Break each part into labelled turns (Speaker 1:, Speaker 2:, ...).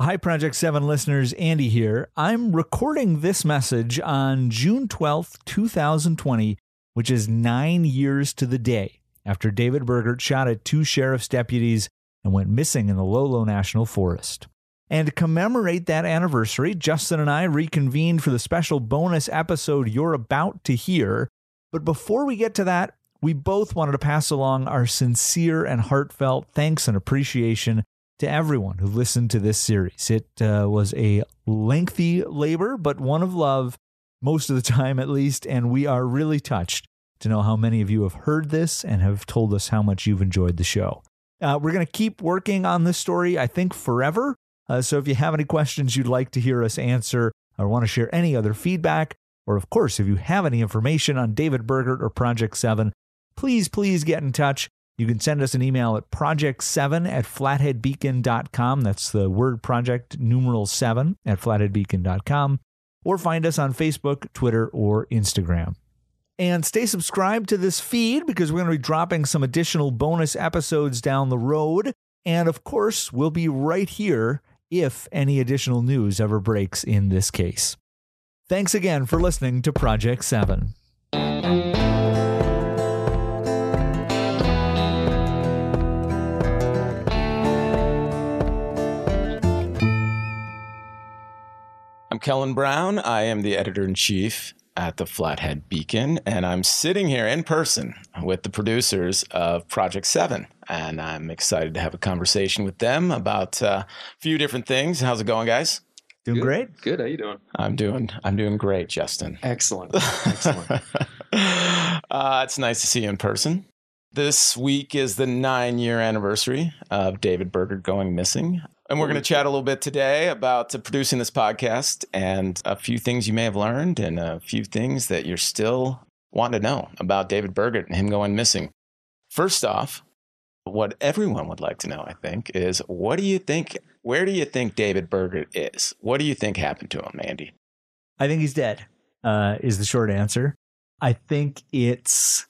Speaker 1: Hi, Project 7 listeners. Andy here. I'm recording this message on June 12th, 2020, which is nine years to the day after David Burgert shot at two sheriff's deputies and went missing in the Lolo National Forest. And to commemorate that anniversary, Justin and I reconvened for the special bonus episode you're about to hear. But before we get to that, we both wanted to pass along our sincere and heartfelt thanks and appreciation to everyone who listened to this series. It uh, was a lengthy labor, but one of love, most of the time at least, and we are really touched to know how many of you have heard this and have told us how much you've enjoyed the show. Uh, we're going to keep working on this story, I think, forever. Uh, so if you have any questions you'd like to hear us answer or want to share any other feedback, or of course, if you have any information on David Burgert or Project 7, please, please get in touch. You can send us an email at project7 at flatheadbeacon.com. That's the word project numeral 7 at flatheadbeacon.com. Or find us on Facebook, Twitter, or Instagram. And stay subscribed to this feed because we're going to be dropping some additional bonus episodes down the road. And of course, we'll be right here if any additional news ever breaks in this case. Thanks again for listening to Project 7.
Speaker 2: Kellyn Brown. I am the editor in chief at the Flathead Beacon, and I'm sitting here in person with the producers of Project 7. And I'm excited to have a conversation with them about uh, a few different things. How's it going, guys?
Speaker 1: Doing
Speaker 3: Good.
Speaker 1: great?
Speaker 3: Good. How are you doing?
Speaker 2: I'm doing I'm doing great, Justin.
Speaker 3: Excellent. Excellent.
Speaker 2: uh, it's nice to see you in person. This week is the nine year anniversary of David Berger going missing. And we're going to chat a little bit today about uh, producing this podcast and a few things you may have learned and a few things that you're still wanting to know about David Berger and him going missing. First off, what everyone would like to know, I think, is what do you think? Where do you think David Berger is? What do you think happened to him, Andy?
Speaker 1: I think he's dead. Uh, is the short answer. I think it's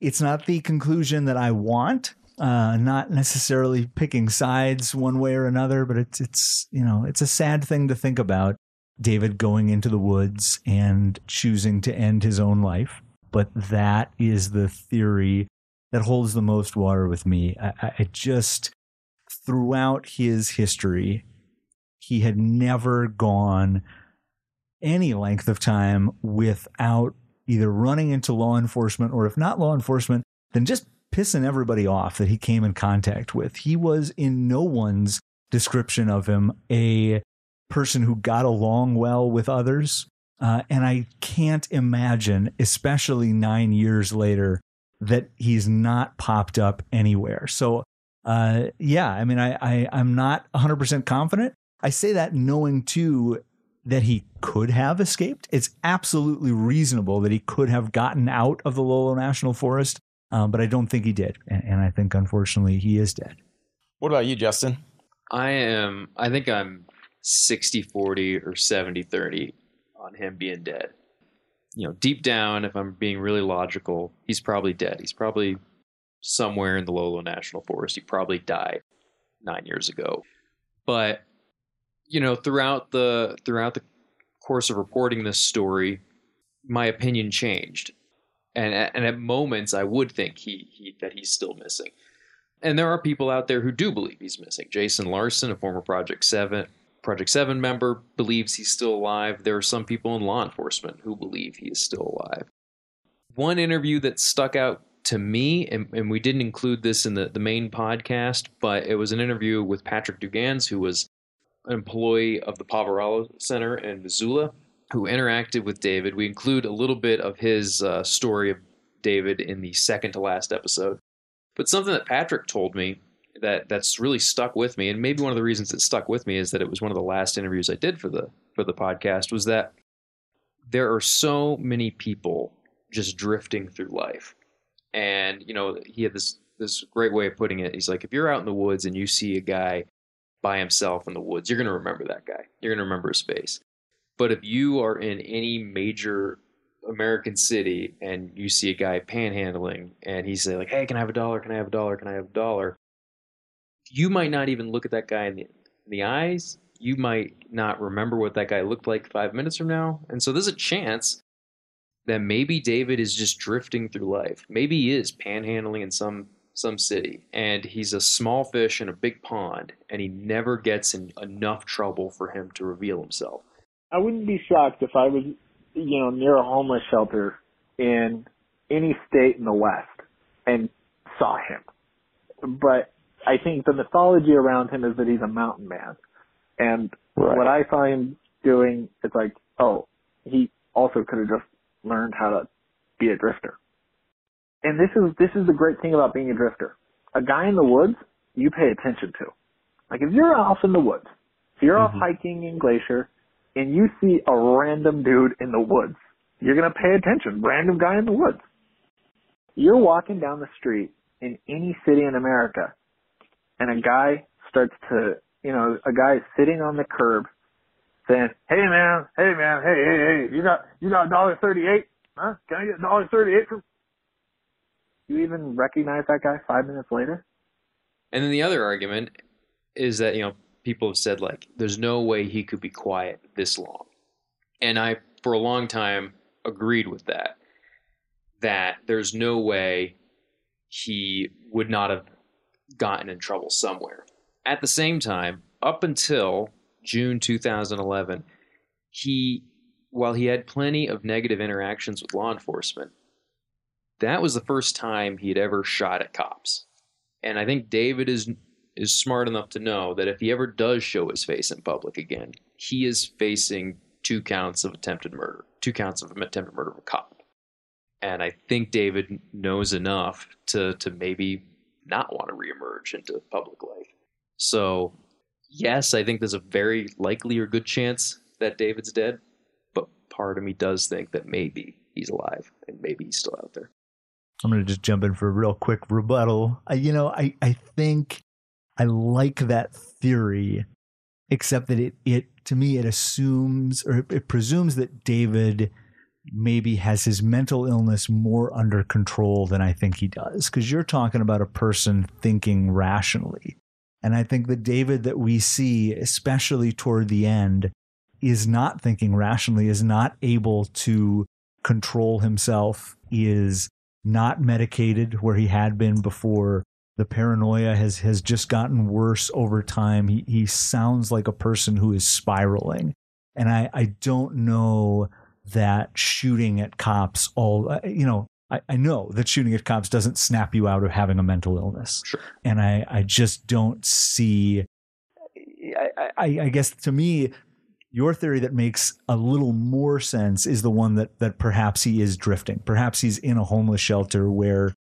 Speaker 1: it's not the conclusion that I want. Uh, not necessarily picking sides one way or another, but it's it's you know it's a sad thing to think about. David going into the woods and choosing to end his own life, but that is the theory that holds the most water with me. I, I I just throughout his history, he had never gone any length of time without either running into law enforcement or if not law enforcement, then just pissing everybody off that he came in contact with. He was in no one's description of him a person who got along well with others. Uh, and I can't imagine, especially nine years later, that he's not popped up anywhere. So, uh, yeah, I mean, I, I, I'm not 100% confident. I say that knowing too that he could have escaped. It's absolutely reasonable that he could have gotten out of the Lolo National Forest, um, but I don't think he did. And, and I think, unfortunately, he is dead.
Speaker 2: What about you, Justin?
Speaker 3: I am. I think I'm 60 40 or 70 30 on him being dead. You know, deep down, if I'm being really logical, he's probably dead. He's probably somewhere in the Lolo National Forest. He probably died nine years ago. But you know, throughout the throughout the course of reporting this story, my opinion changed, and at, and at moments I would think he, he that he's still missing. And there are people out there who do believe he's missing. Jason Larson, a former Project Seven Project Seven member, believes he's still alive. There are some people in law enforcement who believe he is still alive. One interview that stuck out to me, and, and we didn't include this in the, the main podcast, but it was an interview with Patrick Dugans, who was an employee of the Poverello Center in Missoula who interacted with David. We include a little bit of his uh, story of David in the second to last episode. But something that Patrick told me that that's really stuck with me, and maybe one of the reasons it stuck with me is that it was one of the last interviews I did for the for the podcast, was that there are so many people just drifting through life. And, you know, he had this this great way of putting it. He's like, if you're out in the woods and you see a guy by himself in the woods, you're going to remember that guy. You're going to remember his face. But if you are in any major American city and you see a guy panhandling and he's like, "Hey, can I have a dollar? Can I have a dollar? Can I have a dollar?" You might not even look at that guy in the, in the eyes. you might not remember what that guy looked like five minutes from now. And so there's a chance that maybe David is just drifting through life. Maybe he is panhandling in some some city and he's a small fish in a big pond and he never gets in enough trouble for him to reveal himself.
Speaker 4: I wouldn't be shocked if I was, you know, near a homeless shelter in any state in the West and saw him. But I think the mythology around him is that he's a mountain man. And right. what I find doing is like, oh, he also could have just learned how to be a drifter. And this is this is the great thing about being a drifter. A guy in the woods, you pay attention to. Like if you're off in the woods, if you're mm-hmm. off hiking in Glacier, and you see a random dude in the woods, you're gonna pay attention. Random guy in the woods. You're walking down the street in any city in America, and a guy starts to, you know, a guy is sitting on the curb saying, "Hey man, hey man, hey hey hey, you got you got a dollar thirty eight? Huh? Can I get a dollar thirty eight from?" You even recognize that guy five minutes later.
Speaker 3: And then the other argument is that you know people have said like, "There's no way he could be quiet this long," and I, for a long time, agreed with that. That there's no way he would not have gotten in trouble somewhere. At the same time, up until June 2011, he, while he had plenty of negative interactions with law enforcement, that was the first time he had ever shot at cops. And I think David is is smart enough to know that if he ever does show his face in public again, he is facing two counts of attempted murder, two counts of attempted murder of a cop. And I think David knows enough to to maybe not want to reemerge into public life. So yes, I think there's a very likely or good chance that David's dead, but part of me does think that maybe he's alive and maybe he's still out there.
Speaker 1: I'm going to just jump in for a real quick rebuttal. I, you know, I, I think I like that theory, except that it, it, to me, it assumes or it presumes that David maybe has his mental illness more under control than I think he does. Because you're talking about a person thinking rationally. And I think the David that we see, especially toward the end, is not thinking rationally, is not able to control himself, is not medicated where he had been before. The paranoia has, has just gotten worse over time. He, he sounds like a person who is spiraling. And I, I don't know that shooting at cops all, uh, you know, I, I know that shooting at cops doesn't snap you out of having a mental illness.
Speaker 3: Sure.
Speaker 1: And I, I just don't see, I, I, I guess to me, your theory that makes a little more sense is the one that, that perhaps he is drifting. Perhaps he's in a homeless shelter where,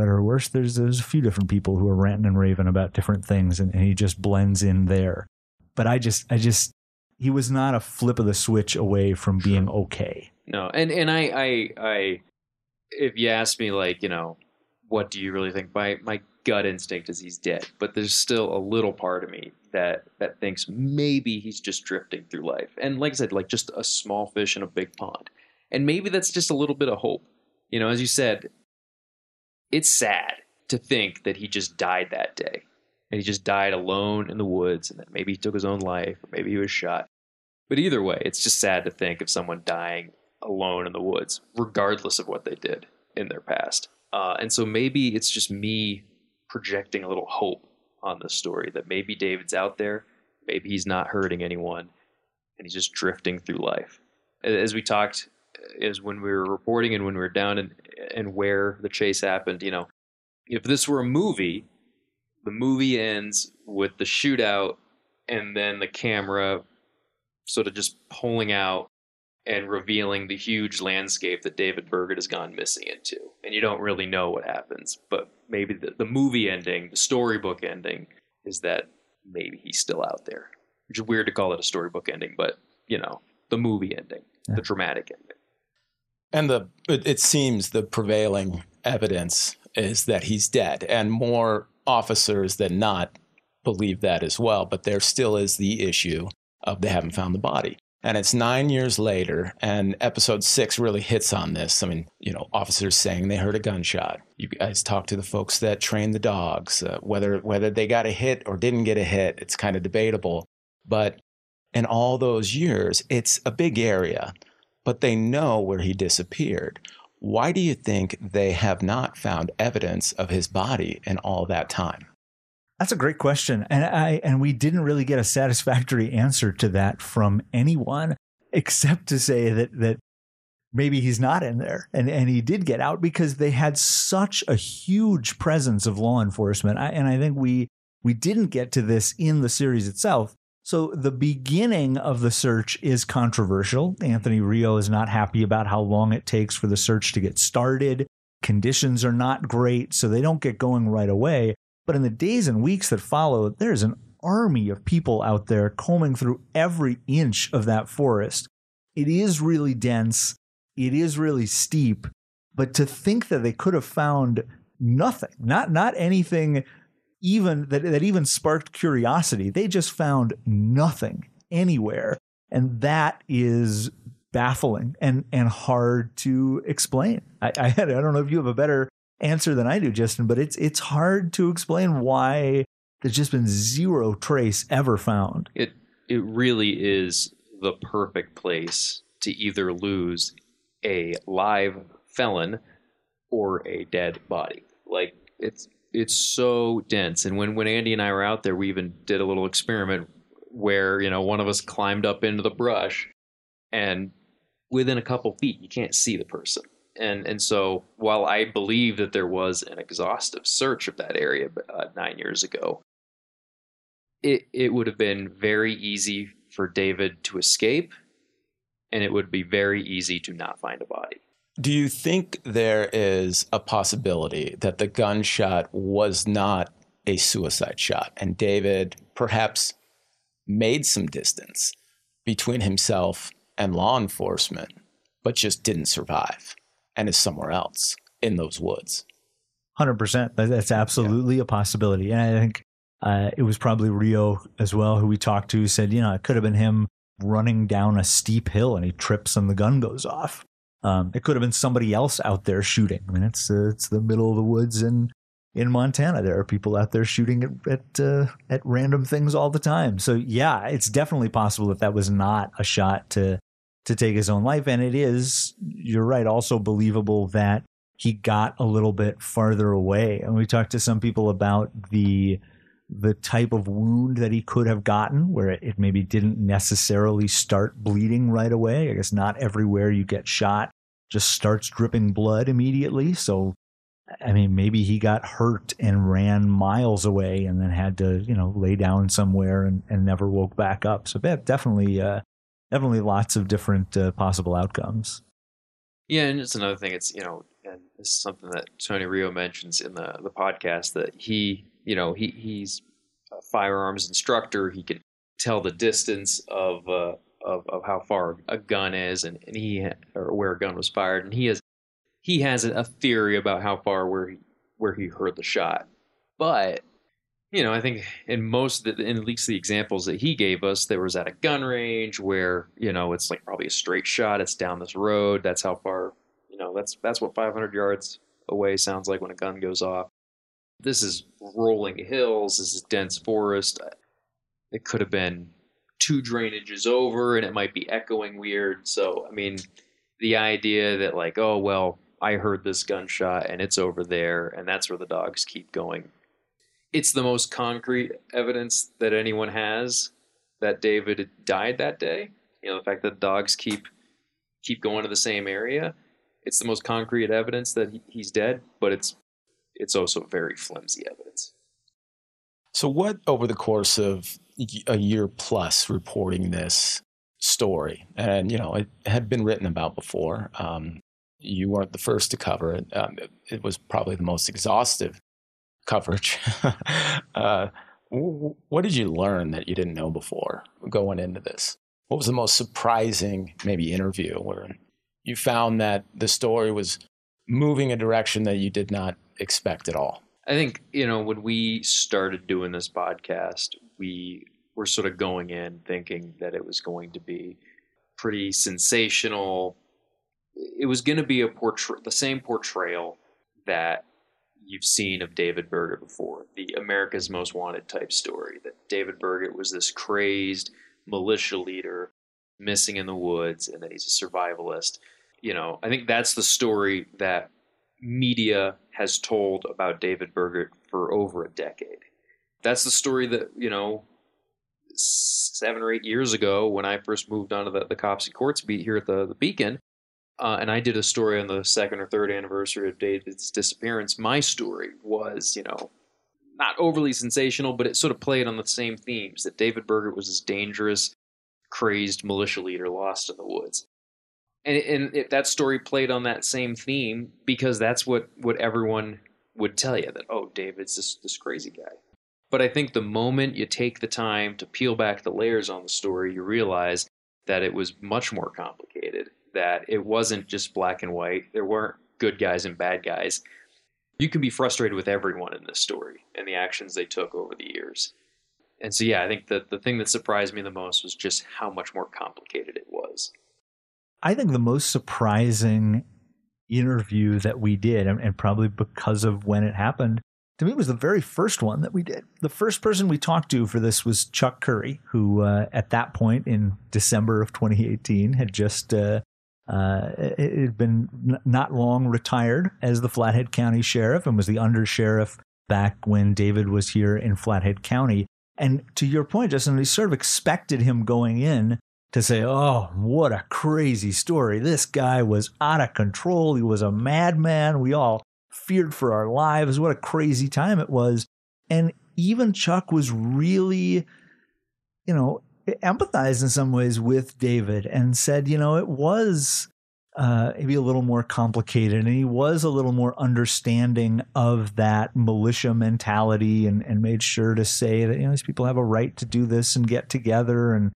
Speaker 1: better or worse, there's, there's a few different people who are ranting and raving about different things and, and he just blends in there. But I just, I just, he was not a flip of the switch away from being okay.
Speaker 3: No, and and I I I if you ask me, like, you know, what do you really think? My my gut instinct is he's dead, but there's still a little part of me that that thinks maybe he's just drifting through life. And like I said, like just a small fish in a big pond. And maybe that's just a little bit of hope. You know, as you said, it's sad to think that he just died that day. And he just died alone in the woods and that maybe he took his own life or maybe he was shot. But either way, it's just sad to think of someone dying alone in the woods, regardless of what they did in their past. Uh, and so maybe it's just me projecting a little hope on this story that maybe David's out there, maybe he's not hurting anyone, and he's just drifting through life. As we talked, is when we were reporting and when we were down and and where the chase happened. You know, if this were a movie, the movie ends with the shootout and then the camera sort of just pulling out and revealing the huge landscape that David Burgert has gone missing into. And you don't really know what happens, but maybe the, the movie ending, the storybook ending, is that maybe he's still out there. Which is weird to call it a storybook ending, but you know, the movie ending, yeah. the dramatic ending.
Speaker 2: And the it, it seems the prevailing evidence is that he's dead, and more officers than not believe that as well. But there still is the issue of they haven't found the body. And it's nine years later, and episode six really hits on this. I mean, you know, officers saying they heard a gunshot. You guys talk to the folks that train the dogs. Uh, whether whether they got a hit or didn't get a hit, it's kind of debatable. But in all those years, it's a big area, but they know where he disappeared. Why do you think they have not found evidence of his body in all that time?
Speaker 1: That's a great question. And I and we didn't really get a satisfactory answer to that from anyone except to say that that maybe he's not in there and, and he did get out because they had such a huge presence of law enforcement. I, and I think we we didn't get to this in the series itself. So the beginning of the search is controversial. Anthony Rio is not happy about how long it takes for the search to get started. Conditions are not great, so they don't get going right away. But in the days and weeks that follow, there's an army of people out there combing through every inch of that forest. It is really dense it is really steep. But to think that they could have found nothing, not not anything even that, that even sparked curiosity. They just found nothing anywhere. And that is baffling and, and hard to explain. I, I, I don't know if you have a better answer than I do, Justin, but it's it's hard to explain why there's just been zero trace ever found.
Speaker 3: It it really is the perfect place to either lose a live felon or a dead body. Like it's it's so dense. And when when Andy and I were out there, we even did a little experiment where you know one of us climbed up into the brush, and within a couple feet, you can't see the person. And and so while I believe that there was an exhaustive search of that area uh, nine years ago, it it would have been very easy for David to escape and it would be very easy to not find a body.
Speaker 2: Do you think there is a possibility that the gunshot was not a suicide shot and David perhaps made some distance between himself and law enforcement, but just didn't survive and is somewhere else in those woods?
Speaker 1: 100%. That's absolutely yeah. a possibility. And I think uh, it was probably Rio as well, who we talked to, said, you know, it could have been him running down a steep hill and he trips and the gun goes off. Um, it could have been somebody else out there shooting. I mean, it's uh, it's the middle of the woods in in Montana. There are people out there shooting at at, uh, at random things all the time. So yeah, it's definitely possible that that was not a shot to to take his own life. And it is, you're right, also believable that he got a little bit farther away. And we talked to some people about the the type of wound that he could have gotten, where it, maybe didn't necessarily start bleeding right away. I guess not everywhere you get shot just starts dripping blood immediately. So, I mean, maybe he got hurt and ran miles away and then had to, you know, lay down somewhere and, and never woke back up. So, yeah, definitely, uh, definitely lots of different uh, possible outcomes.
Speaker 3: Yeah, and it's another thing. It's you know, and this is something that Tony Rio mentions in the the podcast that he you know, he he's a firearms instructor. He can tell the distance of uh, of of how far a gun is, and, and he or where a gun was fired, and he has he has a theory about how far where he where he heard the shot. But you know, I think in most the, in at least the examples that he gave us, there was at a gun range where you know it's like probably a straight shot. It's down this road. That's how far. You know, that's that's what 500 yards away sounds like when a gun goes off this is rolling hills, this is dense forest. It could have been two drainages over and it might be echoing weird. So, I mean, the idea that, like, oh, well, I heard this gunshot and it's over there and that's where the dogs keep going. It's the most concrete evidence that anyone has that David died that day. You know, the fact that dogs keep keep going to the same area. It's the most concrete evidence that he's dead, but it's it's also very flimsy evidence.
Speaker 2: So, what over the course of a year plus reporting this story, and you know, it had been written about before. Um, you weren't the first to cover it. Um, it, it, was probably the most exhaustive coverage. uh, what did you learn that you didn't know before going into this? What was the most surprising, maybe, interview where you found that the story was moving a direction that you did not expect at all?
Speaker 3: I think, you know, when we started doing this podcast, we were sort of going in thinking that it was going to be pretty sensational. It was going to be a portray- the same portrayal that you've seen of David Berger before. The America's Most Wanted type story that David Burgert was this crazed militia leader missing in the woods and that he's a survivalist. You know, I think that's the story that media has told about David Burgert for over a decade. That's the story that, you know, seven or eight years ago when I first moved onto the, the Cops and Courts beat here at the, the Beacon, uh, and I did a story on the second or third anniversary of David's disappearance. My story was, you know, not overly sensational, but it sort of played on the same themes that David Burgert was this dangerous, crazed militia leader lost in the woods. And, and that story played on that same theme because that's what, what everyone would tell you that, oh, David's this, this crazy guy. But I think the moment you take the time to peel back the layers on the story, you realize that it was much more complicated, that it wasn't just black and white. There weren't good guys and bad guys. You can be frustrated with everyone in this story and the actions they took over the years. And so, yeah, I think that the thing that surprised me the most was just how much more complicated it was.
Speaker 1: I think the most surprising interview that we did, and probably because of when it happened, to me was the very first one that we did. The first person we talked to for this was Chuck Curry, who uh, at that point in December of 2018 had just uh, uh, had been not long retired as the Flathead County Sheriff and was the under sheriff back when David was here in Flathead County. And to your point, Justin, we sort of expected him going in to say, Oh, what a crazy story. This guy was out of control. He was a madman. We all feared for our lives. What a crazy time it was. And even Chuck was really, you know, empathized in some ways with David and said, you know, it was uh, maybe a little more complicated and he was a little more understanding of that militia mentality and, and made sure to say that, you know, these people have a right to do this and get together and,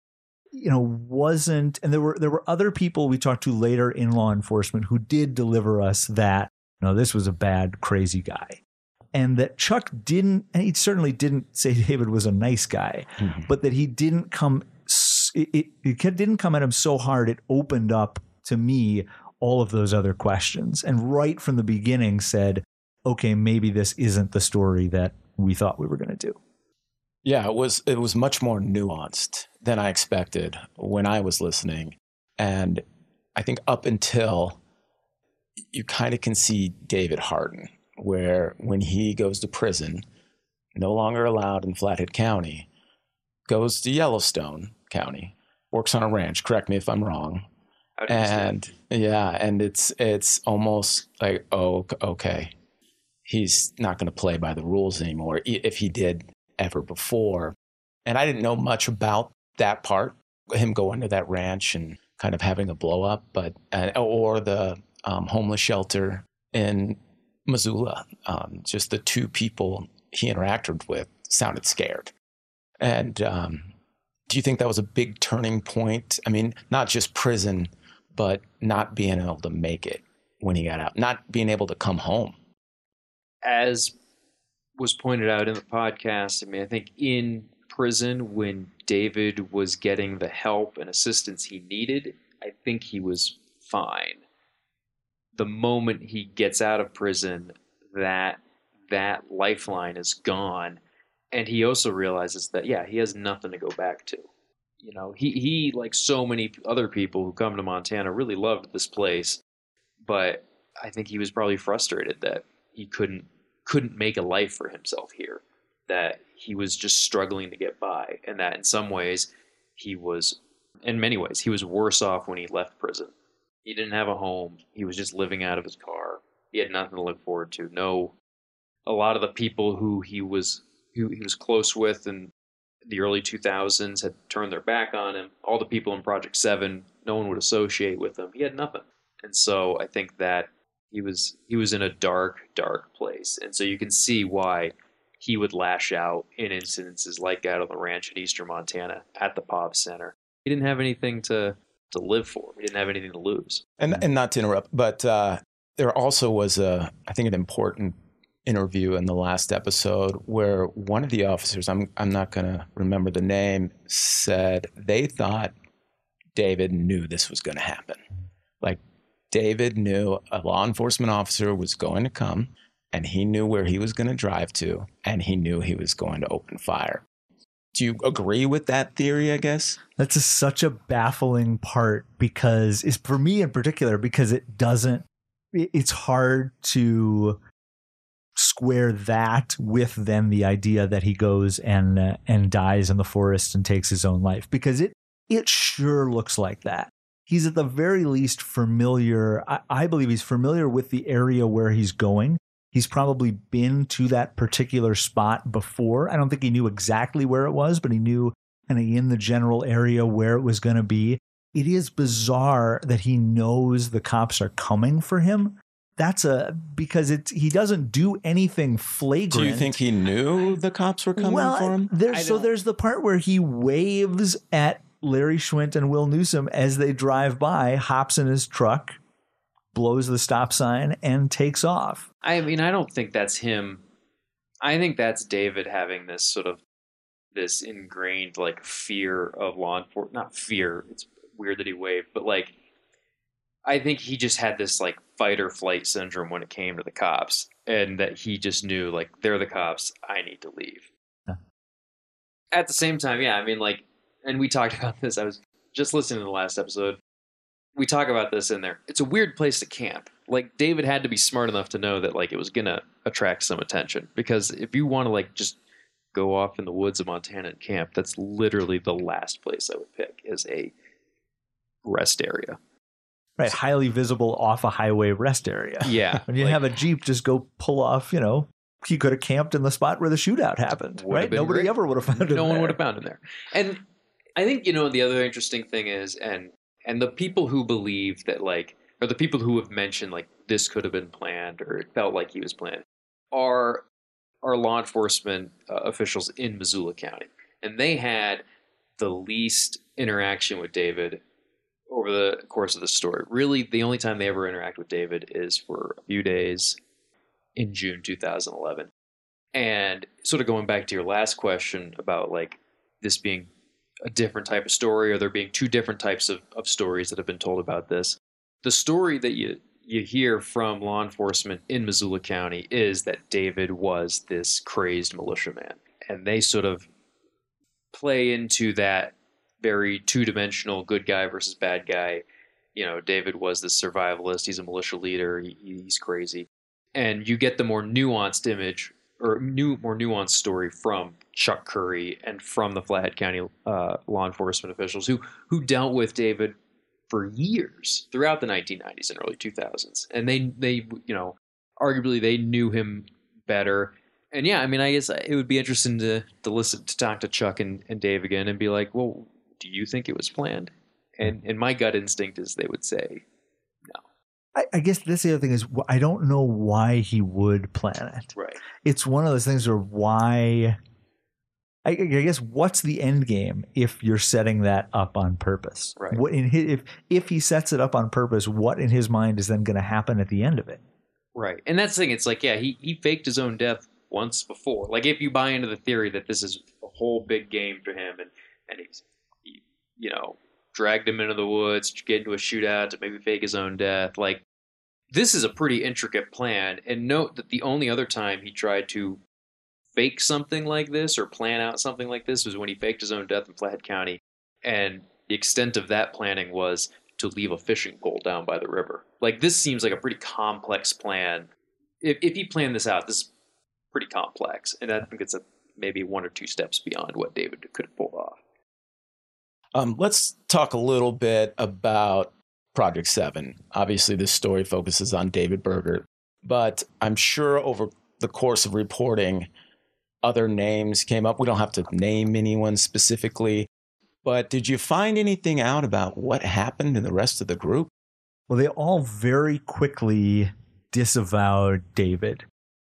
Speaker 1: you know, wasn't, and there were, there were other people we talked to later in law enforcement who did deliver us that no, this was a bad, crazy guy. And that Chuck didn't, and he certainly didn't say David was a nice guy, mm-hmm. but that he didn't come, it, it didn't come at him so hard, it opened up to me all of those other questions. And right from the beginning said, okay, maybe this isn't the story that we thought we were going to do.
Speaker 2: Yeah, it was it was much more nuanced than I expected when I was listening. And I think up until you kind of can see David Harden, where when he goes to prison, no longer allowed in Flathead County, goes to Yellowstone County, works on a ranch. Correct me if I'm wrong. And yeah, and it's it's almost like oh okay, he's not going to play by the rules anymore if he did ever before. And I didn't know much about that part, him going to that ranch and kind of having a blow up, but uh, or the um, homeless shelter in Missoula. Um, just the two people he interacted with sounded scared. And um, do you think that was a big turning point? I mean, not just prison, but not being able to make it when he got out, not being able to come home.
Speaker 3: As was pointed out in the podcast, I mean, I think in prison, when David was getting the help and assistance he needed, I think he was fine. The moment he gets out of prison, that that lifeline is gone, and he also realizes that yeah, he has nothing to go back to. You know, he he like so many other people who come to Montana really loved this place, but I think he was probably frustrated that he couldn't couldn't make a life for himself here. That he was just struggling to get by, and that in some ways he was, in many ways, he was worse off when he left prison he didn't have a home. He was just living out of his car. He had nothing to look forward to. No, a lot of the people who he was who he was close with in the early 2000s had turned their back on him. All the people in Project Seven, no one would associate with him. He had nothing, and so I think that he was he was in a dark, dark place, and so you can see why he would lash out in incidences like that on the ranch in eastern Montana at the Pov Center. He didn't have anything to to live for. He didn't have anything to lose.
Speaker 2: And and not to interrupt, but uh, there also was a I think an important interview in the last episode where one of the officers, I'm I'm not going to remember the name, said they thought David knew this was going to happen. Like David knew a law enforcement officer was going to come and he knew where he was going to drive to, and he knew he was going to open fire. Do you agree with that theory? I guess
Speaker 1: That's a, such a baffling part because it's for me in particular because it doesn't. it- It's hard to square that with then the idea that he goes and uh, and dies in the forest and takes his own life because it it sure looks like that. He's at the very least familiar. I, I believe he's familiar with the area where he's going. He's probably been to that particular spot before. I don't think he knew exactly where it was, but he knew kind of in the general area where it was going to be. It is bizarre that he knows the cops are coming for him. That's a because it's he doesn't do anything flagrant.
Speaker 2: do you think he knew the cops were coming
Speaker 1: well,
Speaker 2: for him?
Speaker 1: There's so there's the part where he waves at Larry Schwint and Will Newsom as they drive by, hops in his truck, blows the stop sign, and takes off.
Speaker 3: I mean, I don't think that's him. I think that's David having this sort of this ingrained like fear of law enforcement. Not fear. It's weird that he waved, but like I think he just had this like fight or flight syndrome when it came to the cops, and that he just knew like they're the cops. I need to leave.
Speaker 1: Huh.
Speaker 3: At the same time, yeah, I mean, like, and we talked about this. I was just listening to the last episode. We talk about this in there. It's a weird place to camp. Like David had to be smart enough to know that like it was gonna attract some attention because if you want to like just go off in the woods of Montana and camp, that's literally the last place I would pick as a rest area.
Speaker 1: Right, highly visible off a highway rest area.
Speaker 3: Yeah,
Speaker 1: When you
Speaker 3: like,
Speaker 1: have a jeep, just go pull off. You know, he could have camped in the spot where the shootout happened. Right, nobody
Speaker 3: great.
Speaker 1: ever would have found it.
Speaker 3: no one would have found him there. And I think you know the other interesting thing is, and and the people who believe that like, or the people who have mentioned like this could have been planned or it felt like he was planned, are are law enforcement uh, officials in Missoula County, and they had the least interaction with David over the course of the story. Really, the only time they ever interact with David is for a few days in June 2011. And sort of going back to your last question about like this being a different type of story or there being two different types of, of stories that have been told about this. The story that you you hear from law enforcement in Missoula County is that David was this crazed militiaman. And they sort of play into that very two dimensional good guy versus bad guy. You know, David was this survivalist, he's a militia leader, he, he's crazy. And you get the more nuanced image or new, more nuanced story from Chuck Curry and from the Flathead County uh, law enforcement officials who who dealt with David for years throughout the 1990s and early 2000s, and they they you know arguably they knew him better. And yeah, I mean, I guess it would be interesting to to listen to talk to Chuck and, and Dave again and be like, well, do you think it was planned? And and my gut instinct is they would say
Speaker 1: I, I guess that's the other thing is I don't know why he would plan it.
Speaker 3: right.
Speaker 1: It's one of those things where why. I, I guess what's the end game if you're setting that up on purpose?
Speaker 3: Right.
Speaker 1: What in his, if if he sets it up on purpose, what in his mind is then going to happen at the end of it?
Speaker 3: Right. And that's the thing. It's like, yeah, he, he faked his own death once before. Like, if you buy into the theory that this is a whole big game for him and, and he's, he, you know, dragged him into the woods to get into a shootout to maybe fake his own death, like, this is a pretty intricate plan. And note that the only other time he tried to fake something like this or plan out something like this was when he faked his own death in Flathead County. And the extent of that planning was to leave a fishing pole down by the river. Like this seems like a pretty complex plan. If if he planned this out, this is pretty complex, and I think it's a maybe one or two steps beyond what David could have pulled off.
Speaker 2: Um, let's talk a little bit about Project Seven. Obviously, this story focuses on David Berger, but I'm sure over the course of reporting, other names came up. We don't have to name anyone specifically, but did you find anything out about what happened in the rest of the group?
Speaker 1: Well, they all very quickly disavowed David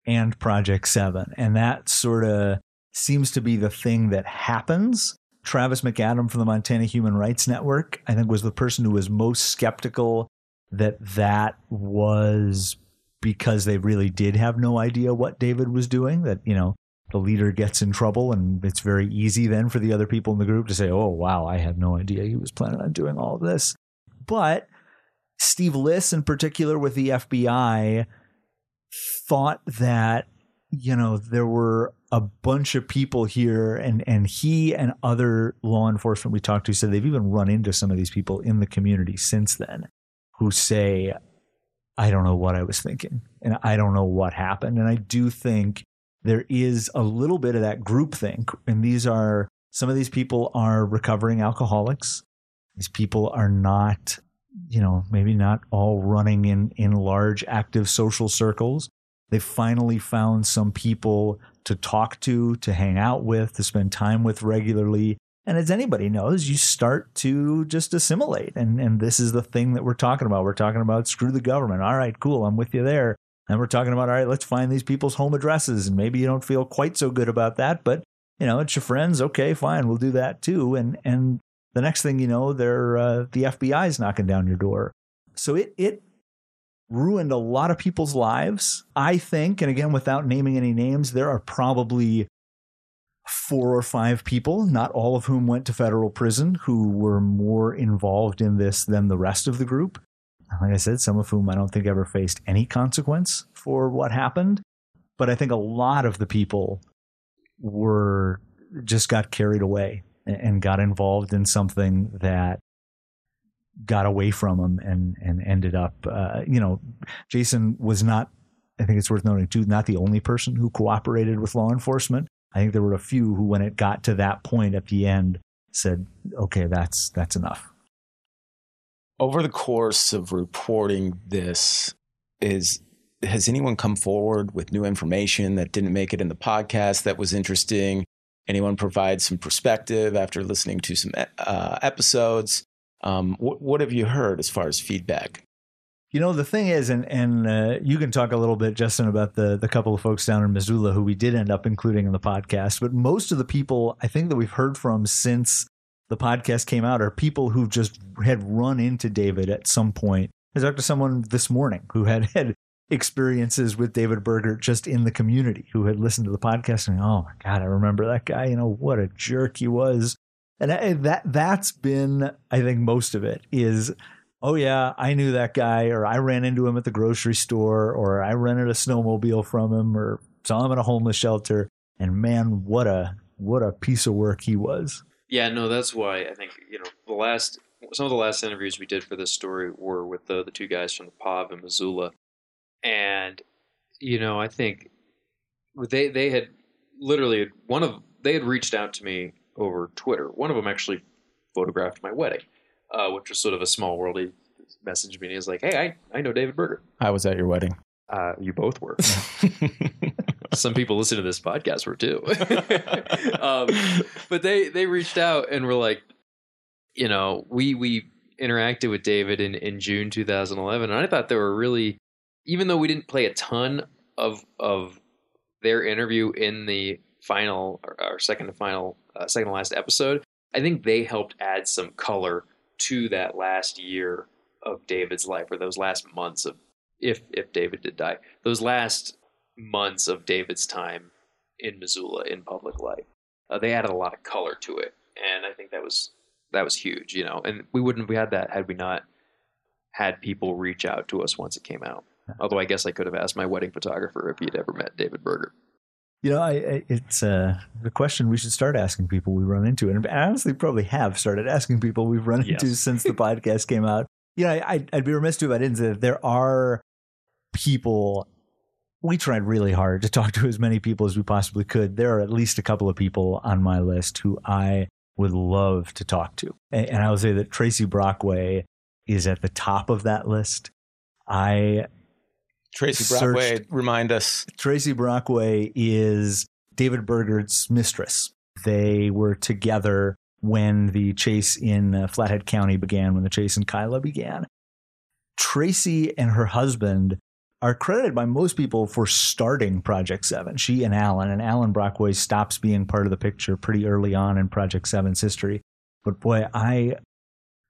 Speaker 1: and Project Seven, and that sort of seems to be the thing that happens. Travis McAdam from the Montana Human Rights Network, I think, was the person who was most skeptical that that was because they really did have no idea what David was doing. That, you know, the leader gets in trouble, and it's very easy then for the other people in the group to say, oh, wow, I had no idea he was planning on doing all this. But Steve Liss, in particular, with the FBI, thought that you know there were a bunch of people here and and he and other law enforcement we talked to said they've even run into some of these people in the community since then who say I don't know what I was thinking and I don't know what happened. And I do think there is a little bit of that group think and these are some of these people are recovering alcoholics. These people are not you know maybe not all running in in large active social circles. They finally found some people to talk to, to hang out with, to spend time with regularly. And as anybody knows, you start to just assimilate. And, and this is the thing that we're talking about. We're talking about screw the government. All right, cool. I'm with you there. And we're talking about, all right, let's find these people's home addresses. And maybe you don't feel quite so good about that, but you know, it's your friends. Okay, fine. We'll do that too. And, and the next thing you know, they're, uh, the FBI is knocking down your door. So it, it ruined a lot of people's lives. I think, and again, without naming any names, there are probably four or five people, not all of whom went to federal prison, who were more involved in this than the rest of the group. Like I said, some of whom I don't think ever faced any consequence for what happened. But I think a lot of the people were just got carried away and got involved in something that got away from him and and ended up uh, you know Jason was not I think it's worth noting too not the only person who cooperated with law enforcement. I think there were a few who when it got to that point at the end said okay that's that's enough.
Speaker 2: Over the course of reporting this is has anyone come forward with new information that didn't make it in the podcast that was interesting? Anyone provide some perspective after listening to some uh, episodes um, what, what have you heard as far as feedback?
Speaker 1: You know, the thing is, and and uh, you can talk a little bit, Justin, about the the couple of folks down in Missoula who we did end up including in the podcast. But most of the people I think that we've heard from since the podcast came out are people who just had run into David at some point. I talked to someone this morning who had had experiences with David Burgert just in the community, who had listened to the podcast and oh my god, I remember that guy. You know what a jerk he was and that that's been i think most of it is oh yeah i knew that guy or i ran into him at the grocery store or i rented a snowmobile from him or saw him at a homeless shelter and man what a what a piece of work he was
Speaker 3: yeah no that's why i think you know the last some of the last interviews we did for this story were with the, the two guys from the POV in Missoula. And, you know, I think they they had literally one of they had reached out to me over Twitter. One of them actually photographed my wedding, uh, which was sort of a small worldy message me. He's like, "Hey, I, I know David Berger."
Speaker 2: I was at your wedding.
Speaker 3: Uh, you both were. Some people listen to this podcast were too. um, but they they reached out and were like, you know, we we interacted with David in in June 2011, and I thought they were really, even though we didn't play a ton of of their interview in the final or, second to final, uh, second to last episode, I think they helped add some color to that last year of David's life, or those last months of if if David did die, those last months of David's time in Missoula in public life. Uh, they added a lot of color to it, and I think that was that was huge, you know. And we wouldn't have had that had we not had people reach out to us once it came out. Although I guess I could have asked my wedding photographer if he'd ever met David Berger.
Speaker 1: You know, I, I, it's uh, the question we should start asking people we run into, and I honestly probably have started asking people we've run yes. into since the podcast came out. You know, I, I'd be remiss if I didn't say that there are people. We tried really hard to talk to as many people as we possibly could. There are at least a couple of people on my list who I would love to talk to, and, and I would say that Tracy Brockway is at the top of that list. I
Speaker 2: Tracy Brockway, searched. remind us.
Speaker 1: Tracy Brockway is David Burgert's mistress. They were together when the chase in uh, Flathead County began, when the chase in Kila began. Tracy and her husband are credited by most people for starting Project 7. She and Alan, and Alan Brockway stops being part of the picture pretty early on in Project Seven's history. But boy, I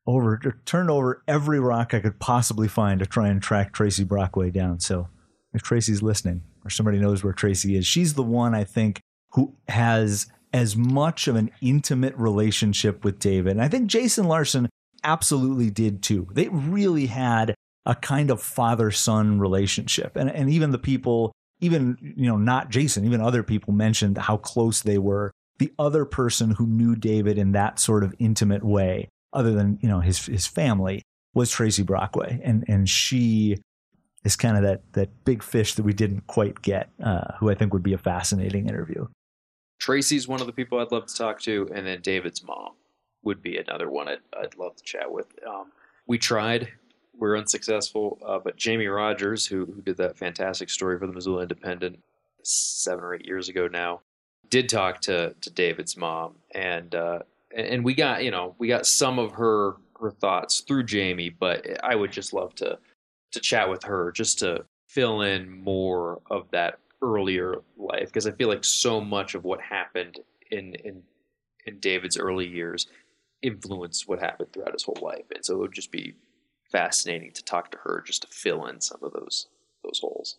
Speaker 1: over turned over every rock I could possibly find to try and track Tracy Brockway down. So if Tracy's listening or somebody knows where Tracy is, she's the one I think who has as much of an intimate relationship with David. And I think Jason Larson absolutely did too. They really had a kind of father son relationship. And, and even the people, even, you know, not Jason, even other people mentioned how close they were. The other person who knew David in that sort of intimate way, other than, you know, his, his family, was Tracy Brockway. And, and she is kind of that, that big fish that we didn't quite get, uh, who I think would be a fascinating interview.
Speaker 3: Tracy's one of the people I'd love to talk to, and then David's mom would be another one I'd, I'd love to chat with. Um, we tried, we are unsuccessful, uh, but Jamie Rogers, who, who did that fantastic story for the Missoula Independent seven or eight years ago now, did talk to to David's mom, and uh, and we got you know we got some of her her thoughts through Jamie, but I would just love to to chat with her just to fill in more of that earlier life because I feel like so much of what happened in in in David's early years influenced what happened throughout his whole life, and so it would just be fascinating to talk to her just to fill in some of those those holes.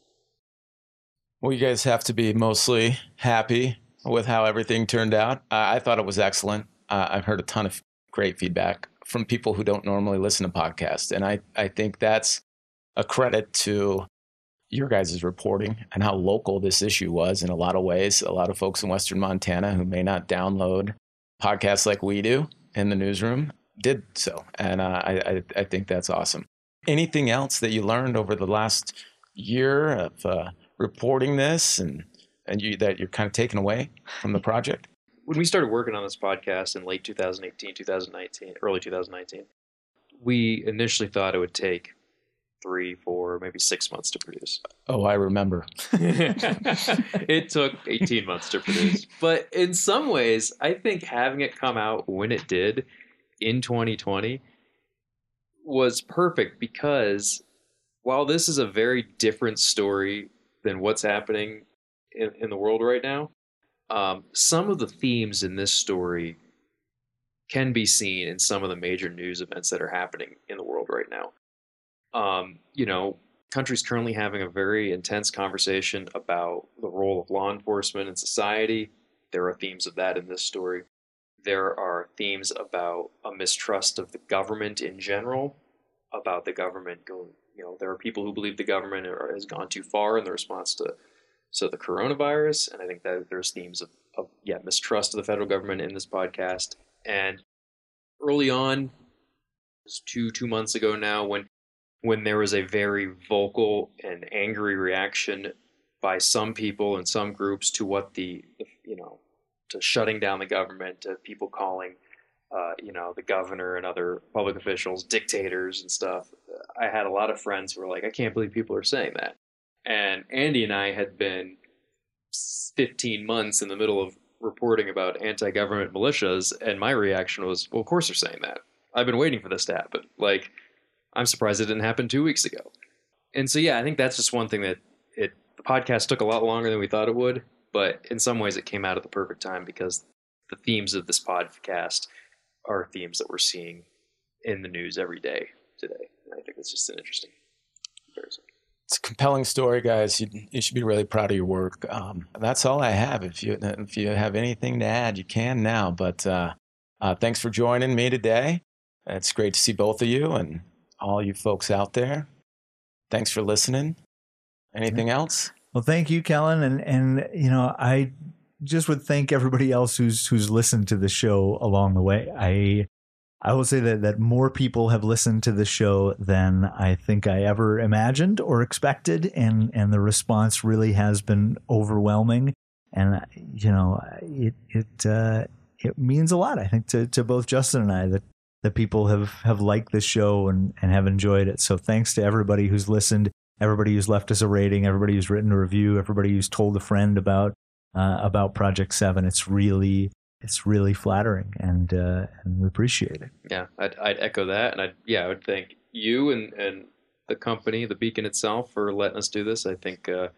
Speaker 2: Well, you guys have to be mostly happy with how everything turned out. Uh, I thought it was excellent. Uh, I've heard a ton of great feedback from people who don't normally listen to podcasts, and I I think that's a credit to your guys' reporting and how local this issue was in a lot of ways. A lot of folks in Western Montana who may not download podcasts like we do in the newsroom did so. And uh, I, I, think that's awesome. Anything else that you learned over the last year of uh, reporting this and, and you, that you're kind of taking away from the project?
Speaker 3: When we started working on this podcast in late 2018, 2019, early 2019, we initially thought it would take three, four, maybe six months to produce.
Speaker 2: Oh, I remember.
Speaker 3: it took 18 months to produce. But in some ways, I think having it come out when it did in 2020 was perfect because while this is a very different story than what's happening in, in the world right now, um, some of the themes in this story can be seen in some of the major news events that are happening in the world right now um, you know, countries currently having a very intense conversation about the role of law enforcement in society. There are themes of that in this story. There are themes about a mistrust of the government in general, about the government going, you know, there are people who believe the government has gone too far in the response to so the coronavirus, and I think that there's themes of, of yeah mistrust of the federal government in this podcast. And early on, two two months ago now, when when there was a very vocal and angry reaction by some people and some groups to what the, you know to shutting down the government to people calling uh, you know the governor and other public officials dictators and stuff i had a lot of friends who were like i can't believe people are saying that and andy and i had been 15 months in the middle of reporting about anti-government militias and my reaction was well of course they're saying that i've been waiting for this to happen like I'm surprised it didn't happen two weeks ago. And so, yeah, I think that's just one thing that it the podcast took a lot longer than we thought it would, but in some ways it came out at the perfect time because the themes of this podcast are themes that we're seeing in the news every day today. And I think it's just an interesting comparison.
Speaker 2: It's a compelling story, guys. You, you should be really proud of your work. Um, that's all I have. If you if you have anything to add, you can now. But uh, uh, thanks for joining me today. It's great to see both of you, and all you folks out there. Thanks for listening. Anything else?
Speaker 1: Well, thank you, Kellyn, and and you know I just would thank everybody else who's who's listened to the show along the way. I I will say that that more people have listened to the show than I think I ever imagined or expected, and and the response really has been overwhelming. And you know, it it uh, it means a lot. I think to to both Justin and I that that people have have liked this show and and have enjoyed it. So thanks to everybody who's listened, everybody who's left us a rating, everybody who's written a review, everybody who's told a friend about uh, about Project Seven. It's really it's really flattering, and uh, and we appreciate it.
Speaker 3: Yeah, I'd, I'd echo that, and I yeah, I would thank you and and the company, the Beacon itself, for letting us do this. I think. Uh,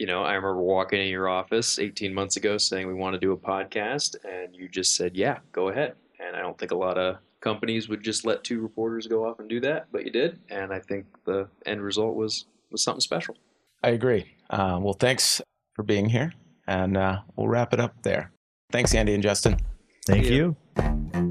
Speaker 3: you know, I remember walking in your office 18 months ago saying we want to do a podcast, and you just said, "Yeah, go ahead." And I don't think a lot of companies would just let two reporters go off and do that, but you did, and I think the end result was was something special.
Speaker 2: I agree. Uh, well, thanks for being here, and uh, we'll wrap it up there. Thanks, Andy and Justin.
Speaker 1: Thank, Thank you. you.